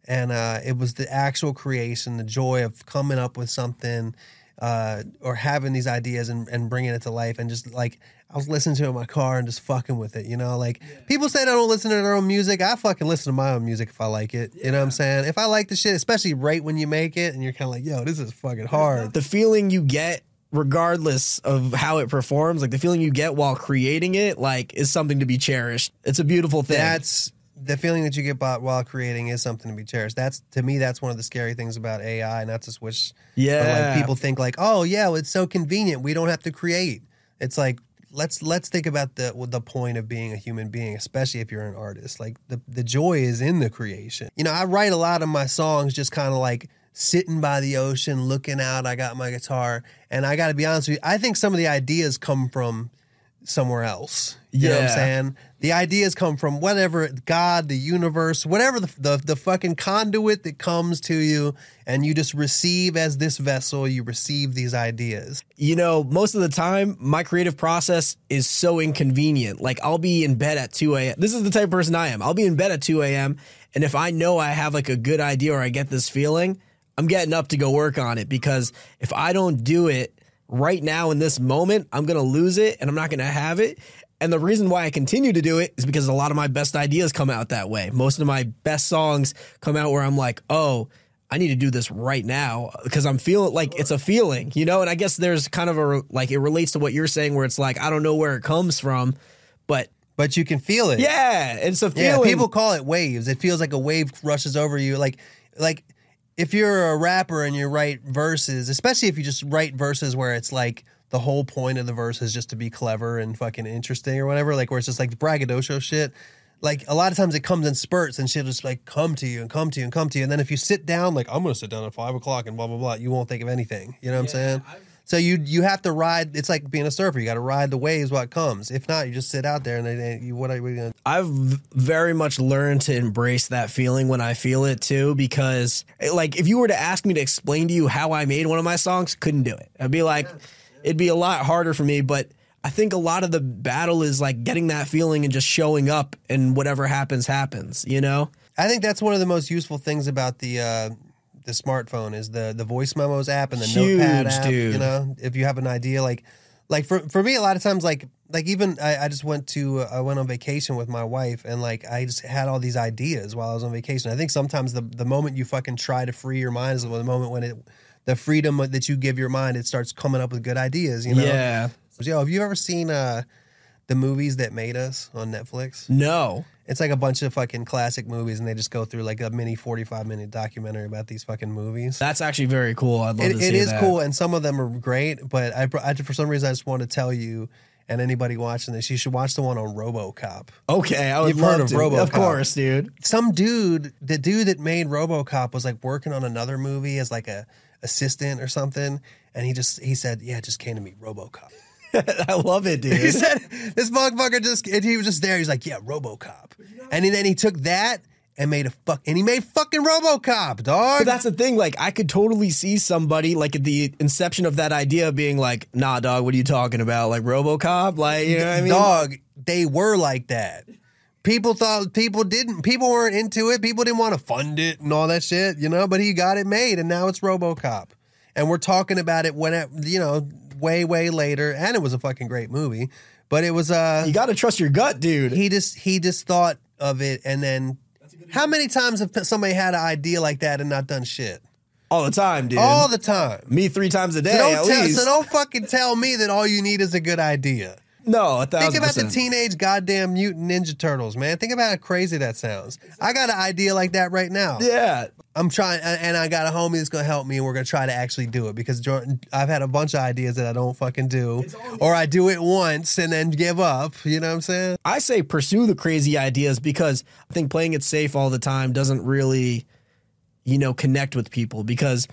and uh, it was the actual creation, the joy of coming up with something uh, or having these ideas and, and bringing it to life. And just like I was listening to it in my car and just fucking with it, you know. Like people say they don't listen to their own music. I fucking listen to my own music if I like it. You know what I'm saying? If I like the shit, especially right when you make it, and you're kind of like, yo, this is fucking hard. the feeling you get regardless of how it performs like the feeling you get while creating it like is something to be cherished it's a beautiful thing That's the feeling that you get while creating is something to be cherished. That's to me, that's one of the scary things about AI. Not to switch yeah like people think like, oh yeah, well, it's so convenient. We don't have to create. It's like let's let's think about the the point of being a human being, especially if you're an artist. Like the the joy is in the creation. You know, I write a lot of my songs just kind of like sitting by the ocean, looking out. I got my guitar, and I got to be honest with you. I think some of the ideas come from somewhere else. You know what I'm saying? The ideas come from whatever God, the universe, whatever the, the the fucking conduit that comes to you, and you just receive as this vessel. You receive these ideas. you know, most of the time, my creative process is so inconvenient. Like, I'll be in bed at 2 a.m. This is the type of person I am. I'll be in bed at 2 a.m. And if I know I have like a good idea or I get this feeling, I'm getting up to go work on it because if I don't do it right now in this moment, I'm going to lose it and I'm not going to have it. And the reason why I continue to do it is because a lot of my best ideas come out that way. Most of my best songs come out where I'm like, oh, I need to do this right now because I'm feeling like it's a feeling, you know? And I guess there's kind of a like it relates to what you're saying where it's like I don't know where it comes from, but But you can feel it. yeah, it's a Yeah, feeling. people call it waves. It feels like a wave rushes over you. Like, like if you're a rapper and you write verses, especially if you just write verses where it's like the whole point of the verse is just to be clever and fucking interesting or whatever, like where it's just like braggadocio shit. Like a lot of times it comes in spurts and shit just like come to you and come to you and come to you. And then if you sit down, like I'm gonna sit down at five o'clock and blah blah blah, you won't think of anything. You know what I'm saying? So you you have to ride. It's like being a surfer. You got to ride the waves while it comes. If not, you just sit out there and they, you what are we gonna I've very much learned to embrace that feeling when I feel it too, because eh, like if you were to ask me to explain to you how I made one of my songs, couldn't do it. I'd be like, it'd be a lot harder for me. But I think a lot of the battle is like getting that feeling and just showing up, and whatever happens, happens. You know? I think that's one of the most useful things about the uh, the smartphone is the the voice memos app and the Huge, notepad app. dude. You know, if you have an idea, like like for for me, a lot of times, like like even I, I just went to uh, I went on vacation with my wife, and like I just had all these ideas while I was on vacation. I think sometimes the the moment you fucking try to free your mind is the moment when it the freedom that you give your mind, it starts coming up with good ideas. You know, Yeah. Yo, have you ever seen uh, the movies that made us on Netflix? No. It's like a bunch of fucking classic movies, and they just go through like a mini forty-five minute documentary about these fucking movies. That's actually very cool. I'd love It, to it see is that. cool, and some of them are great. But I, I, for some reason, I just want to tell you and anybody watching this, you should watch the one on RoboCop. Okay, I would You've love heard of to. RoboCop. Of course, dude. Some dude, the dude that made RoboCop, was like working on another movie as like a assistant or something, and he just he said, "Yeah, it just came to me, RoboCop." I love it, dude. He said this motherfucker just and he was just there. He's like, yeah, RoboCop, and then he took that and made a fuck and he made fucking RoboCop, dog. But that's the thing. Like, I could totally see somebody like at the inception of that idea being like, "Nah, dog, what are you talking about? Like RoboCop? Like, you know what I mean?" dog. They were like that. People thought people didn't. People weren't into it. People didn't want to fund it and all that shit, you know. But he got it made, and now it's RoboCop, and we're talking about it when it, you know, way way later. And it was a fucking great movie, but it was uh You got to trust your gut, dude. he just he just thought of it and then how many times have somebody had an idea like that and not done shit All the time, dude. all the time Me three times a day, so at don't, tell, least. so don't fucking tell me that all you need is a good idea no, think about the teenage goddamn mutant ninja turtles man think about how crazy that sounds i got an idea like that right now yeah, i'm trying and and i got a homie that's gonna help me and we're gonna try to actually do it because Jordan, i've had a bunch of ideas that i don't fucking do or i do it once and then give up you know what i'm saying I say pursue the crazy ideas because I think playing it safe all the time doesn't really, you know, connect with people because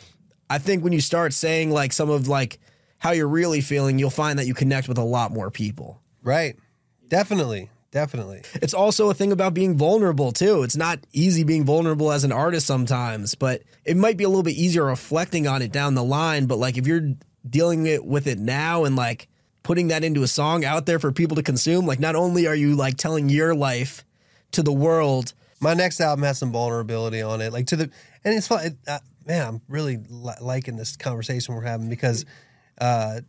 I think when you start saying like some of like how you're really feeling, you'll find that you connect with a lot more people. Right. Definitely. Definitely. It's also a thing about being vulnerable too. It's not easy being vulnerable as an artist sometimes, but it might be a little bit easier reflecting on it down the line. But like if you're dealing it with it now and like putting that into a song out there for people to consume, like not only are you like telling your life to the world. My next album has some vulnerability on it, like to the, and it's fun. It, uh, man, I'm really li- liking this conversation we're having because uh,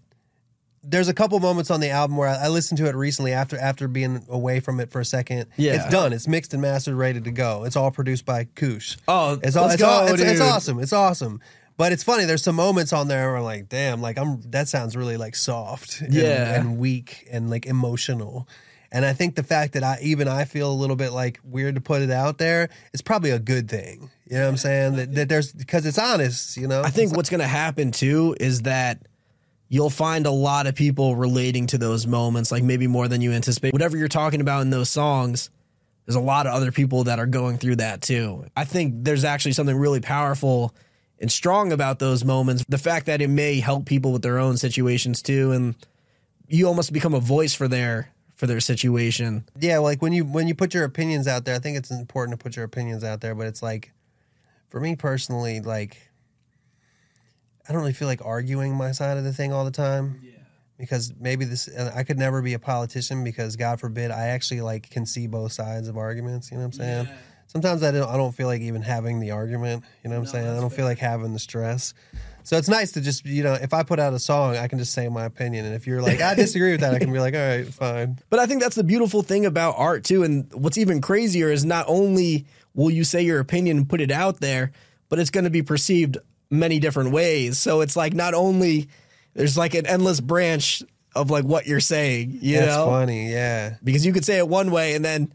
there's a couple moments on the album where I, I, listened to it recently after after being away from it for a second. Yeah, it's done. It's mixed and mastered, ready to go. It's all produced by Kush. Oh, it's all, it's, go, all, it's, it's awesome. It's awesome. But it's funny. There's some moments on there where I'm like, damn, like I'm. That sounds really like soft, and, Yeah. and weak and like emotional. And I think the fact that I even I feel a little bit like weird to put it out there is probably a good thing. You know what I'm saying? That, that there's because it's honest. You know, I think what's going to happen too is that you'll find a lot of people relating to those moments, like maybe more than you anticipate. Whatever you're talking about in those songs, there's a lot of other people that are going through that too. I think there's actually something really powerful and strong about those moments. The fact that it may help people with their own situations too, and you almost become a voice for their for their situation. yeah, like when you when you put your opinions out there, I think it's important to put your opinions out there. But it's like, for me personally, like I don't really feel like arguing my side of the thing all the time. Yeah. Because maybe this, I could never be a politician because God forbid I actually like can see both sides of arguments. You know what I'm saying? Sometimes I don't. I don't feel like even having the argument. You know what I'm saying? I don't feel like having the stress. So it's nice to just you know if I put out a song, I can just say my opinion, and if you're like I disagree with that, I can be like, all right, fine. But I think that's the beautiful thing about art too. And what's even crazier is not only will you say your opinion and put it out there, but it's going to be perceived many different ways. So it's like not only there's like an endless branch of like what you're saying, you That's know, funny. Yeah. because you could say it one way and then,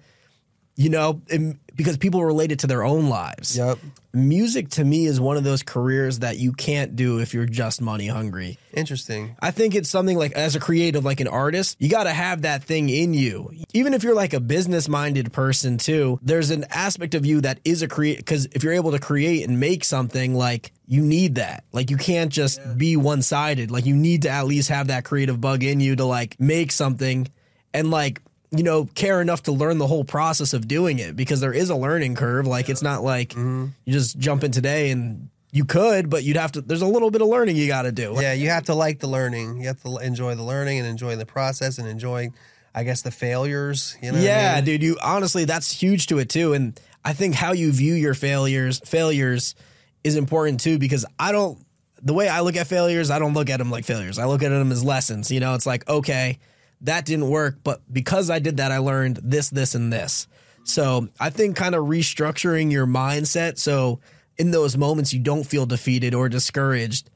you know, it- because people relate it to their own lives. Yep. Music to me is one of those careers that you can't do if you're just money hungry. Interesting. I think it's something like as a creative, like an artist, you got to have that thing in you. Even if you're like a business minded person too, there's an aspect of you that is a create because if you're able to create and make something, like you need that. Like you can't just be one sided. Like you need to at least have that creative bug in you to like make something and like you know care enough to learn the whole process of doing it because there is a learning curve like it's not like you just jump in today and you could but you'd have to there's a little bit of learning you got to do Yeah, you have to like the learning. You have to enjoy the learning and enjoy the process and enjoy, I guess, the failures. You know? what I yeah, mean? dude. You honestly, that's huge to it too. And I think how you view your failures, failures, is important too. Because I don't, the way I look at failures, I don't look at them like failures. I look at them as lessons. You know, it's like okay, that didn't work, but because I did that, I learned this, this, and this. So I think kind of restructuring your mindset so in those moments you don't feel defeated or discouraged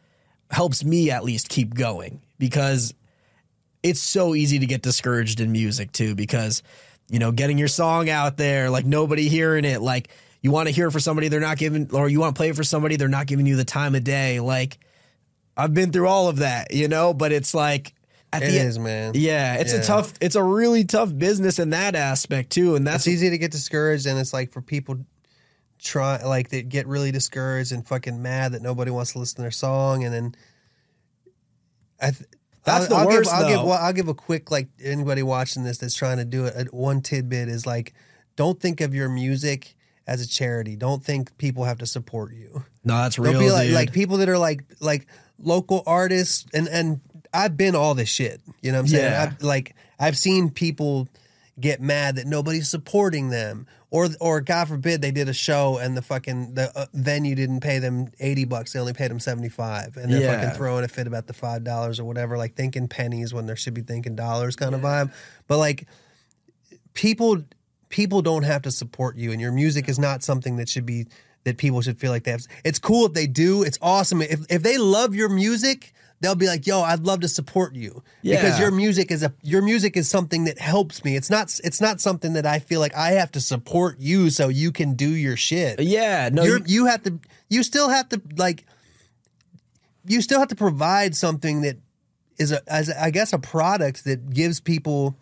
helps me at least keep going because it's so easy to get discouraged in music too because you know getting your song out there like nobody hearing it like you want to hear it for somebody they're not giving or you want to play it for somebody they're not giving you the time of day like i've been through all of that you know but it's like at It the is, man. yeah it's Yeah. a tough it's a really tough business in that aspect too and that's It's easy to get discouraged, and it's like for people try like they get really discouraged and fucking mad that nobody wants to listen to their song, and then I. Th- That's I'll, the I'll worst, Give, I'll give well, I'll give a quick like anybody watching this that's trying to do it. One tidbit is like, don't think of your music as a charity. Don't think people have to support you. no that's real Don't be like like people that are like like local artists and and I've been all this shit. You know what I'm saying? Yeah. I've, like I've seen people get mad that nobody's supporting them or or God forbid they did a show and the fucking the uh, venue didn't pay them 80 bucks they only paid them 75 and they're Yeah. fucking throwing a fit about the $5 or whatever like thinking pennies when there should be thinking dollars kind of vibe but like people people don't have to support you and your music is not something that should be that people should feel like they have it's cool if they do it's awesome if if they love your music they'll be like yo i'd love to support you because your music is a your music is something that helps me it's not it's not something that i feel like i have to support you so you can do your shit yeah no you're, you- you have to you still have to like you still have to provide something that is a as a- I guess a product that gives people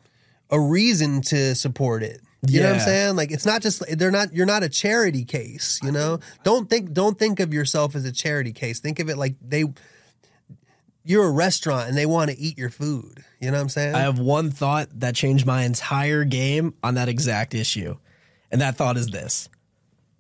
a reason to support it. You know what I'm saying? Like it's not just they're not you're not a charity case, you know? Don't think don't think of yourself as a charity case. Think of it like they you're a restaurant and they want to eat your food. You know what I'm saying? I have one thought that changed my entire game on that exact issue. And that thought is this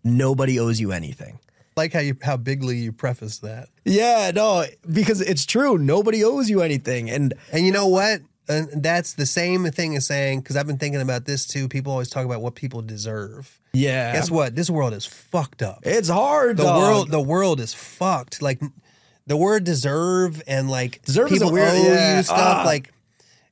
nobody owes you anything. like how you how bigly you preface that. Yeah, no, because it's true. Nobody owes you anything. And And you know what? And that's the same thing as saying because I've been thinking about this too. People always talk about what people deserve. yeah, Guess what? This world is fucked up. it's hard. the dog. world the world is fucked. Like the word deserve and like Deserve is a people weird- owe yeah, you stuff. ah. Like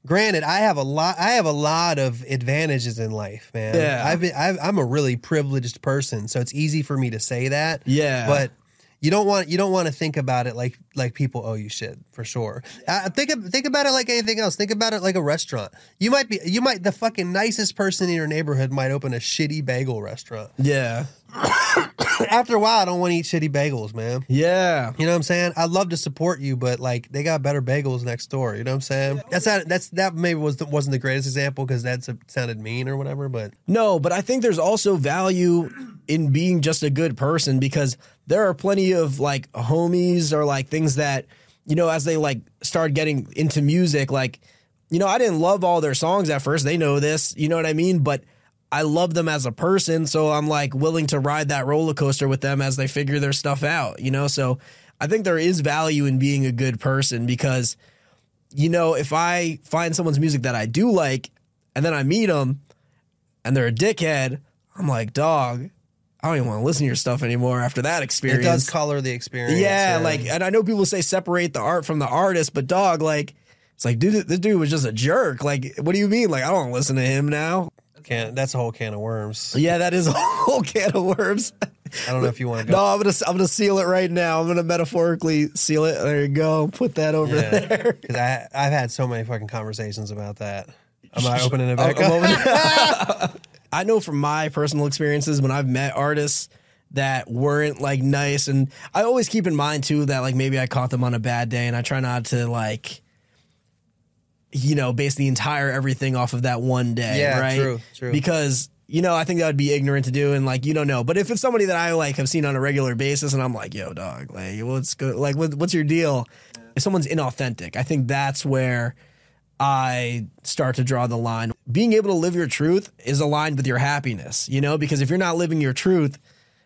granted, I have a lot. I have a lot of advantages in life, man. Yeah. I've been. I've, I'm a really privileged person, so it's easy for me to say that. Yeah. but. You don't want you don't want to think about it like like people owe you shit for sure. Uh, think of, think about it like anything else. Think about it like a restaurant. You might be you might the fucking nicest person in your neighborhood might open a shitty bagel restaurant. Yeah, After a while, I don't want to eat shitty bagels, man. yeah. You know what I'm saying? I'd love to support you, but like they got better bagels next door. You know what I'm saying? That's not that's that maybe was the, wasn't the greatest example because that's a, sounded mean or whatever. But No, but I think there's also value in being just a good person because there are plenty of like homies or like things that, you know, as they like start getting into music, like, you know, I didn't love all their songs at first. They know this, you know what I mean? But I love them as a person. So I'm like willing to ride that roller coaster with them as they figure their stuff out, you know? So I think there is value in being a good person because, you know, if I find someone's music that I do like and then I meet them and they're a dickhead, I'm like, dog, I don't even want to listen to your stuff anymore after that experience. it does color the experience. yeah, like, and I know people say separate the art from the artist, but dog, like, it's like, dude, this dude was just a jerk. Like, what do you mean? Like, I don't listen to him now. can that's a whole can of worms. Yeah, that is a whole can of worms. I don't know if you want to No. I'm gonna I'm gonna seal it right now. I'm gonna metaphorically seal it. There you go. Put that over there. because I I've had so many fucking conversations about that. Am I opening it A- back a up? I know from my personal experiences when I've met artists that weren't like nice, and I always keep in mind too that like maybe I caught them on a bad day, and I try not to like, you know, base the entire everything off of that one day, Yeah, right? true, true. Because you know, I think that would be ignorant to do, and like you don't know. But if it's somebody that I like have seen on a regular basis, and I'm like, yo, dog, like what's good? Like, what, what's your deal? If someone's inauthentic, I think that's where I start to draw the line. Being able to live your truth is aligned with your happiness, you know, because if you're not living your truth,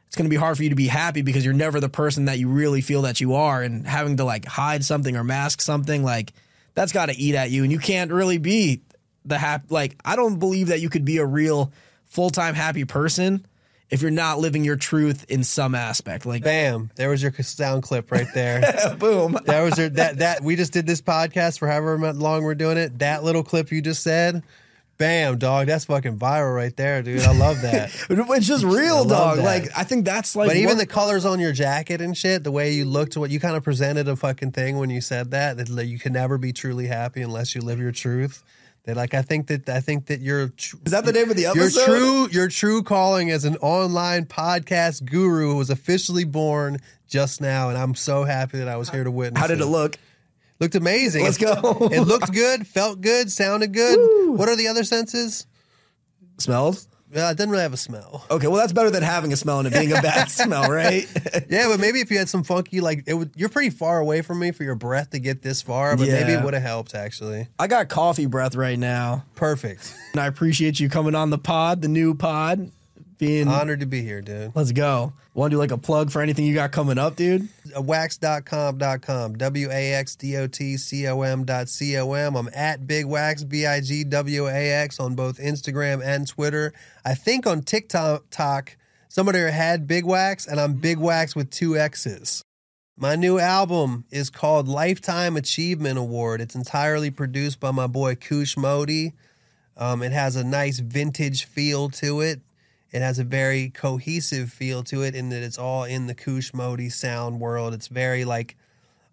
it's going to be hard for you to be happy because you're never the person that you really feel that you are. And having to like hide something or mask something, like that's got to eat at you. And you can't really be the happy, like, I don't believe that you could be a real full time happy person if you're not living your truth in some aspect. Like, Bam! There was your sound clip right there. boom. that was your that that we just did this podcast for however long we're doing it. That little clip you just said. Bam, dog. That's fucking viral right there, dude. I love that. It's just real, dog. that. Like, I think that's like, But even what- the colors on your jacket and shit, the way you looked, what you kind of presented a fucking thing when you said that that you can never be truly happy unless you live your truth. That like I think that I think that you're tr- is that the name of the episode. your true your true calling as an online podcast guru was officially born just now, and I'm so happy that I was here to witness. How did it look? Looked amazing. Let's go. it looked good, felt good, sounded good. What are the other senses? Smells? Uh, it didn't really have a smell. Okay, well that's better than having a smell and it being a bad smell, right? Yeah, but maybe if you had some funky, like it would, you're pretty far away from me for your breath to get this far, but maybe it would have helped actually. I got coffee breath right now. Perfect. And I appreciate you coming on the pod, the new pod. Being Honored to be here, dude. let's go. Want to do like a plug for anything you got coming up, dude? Uh, wax.com.com, W A X D O T C O M dot C O M. I'm at Big Wax, B I G W A X, on both Instagram and Twitter. I think on TikTok, somebody had Big Wax, and I'm Big Wax with two X's. My new album is called Lifetime Achievement Award. It's entirely produced by my boy Kush Modi. Um, it has a nice vintage feel to it. It has a very cohesive feel to it in that it's all in the Kush Modi sound world. It's very like,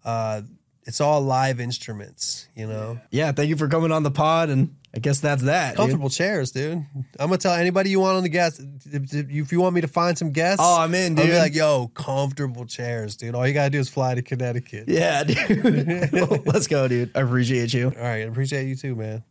uh, it's all live instruments, you know? Yeah, thank you for coming on the pod, and I guess that's that. dude. Comfortable chairs, dude. I'm gonna tell anybody you want on the guest. If, you want me to find some guests, Oh, I'm in, I'll dude. be like, yo, comfortable chairs, dude. All you gotta do is fly to Connecticut. Yeah, dude. Let's go, dude. I appreciate you. All right, appreciate you too, man.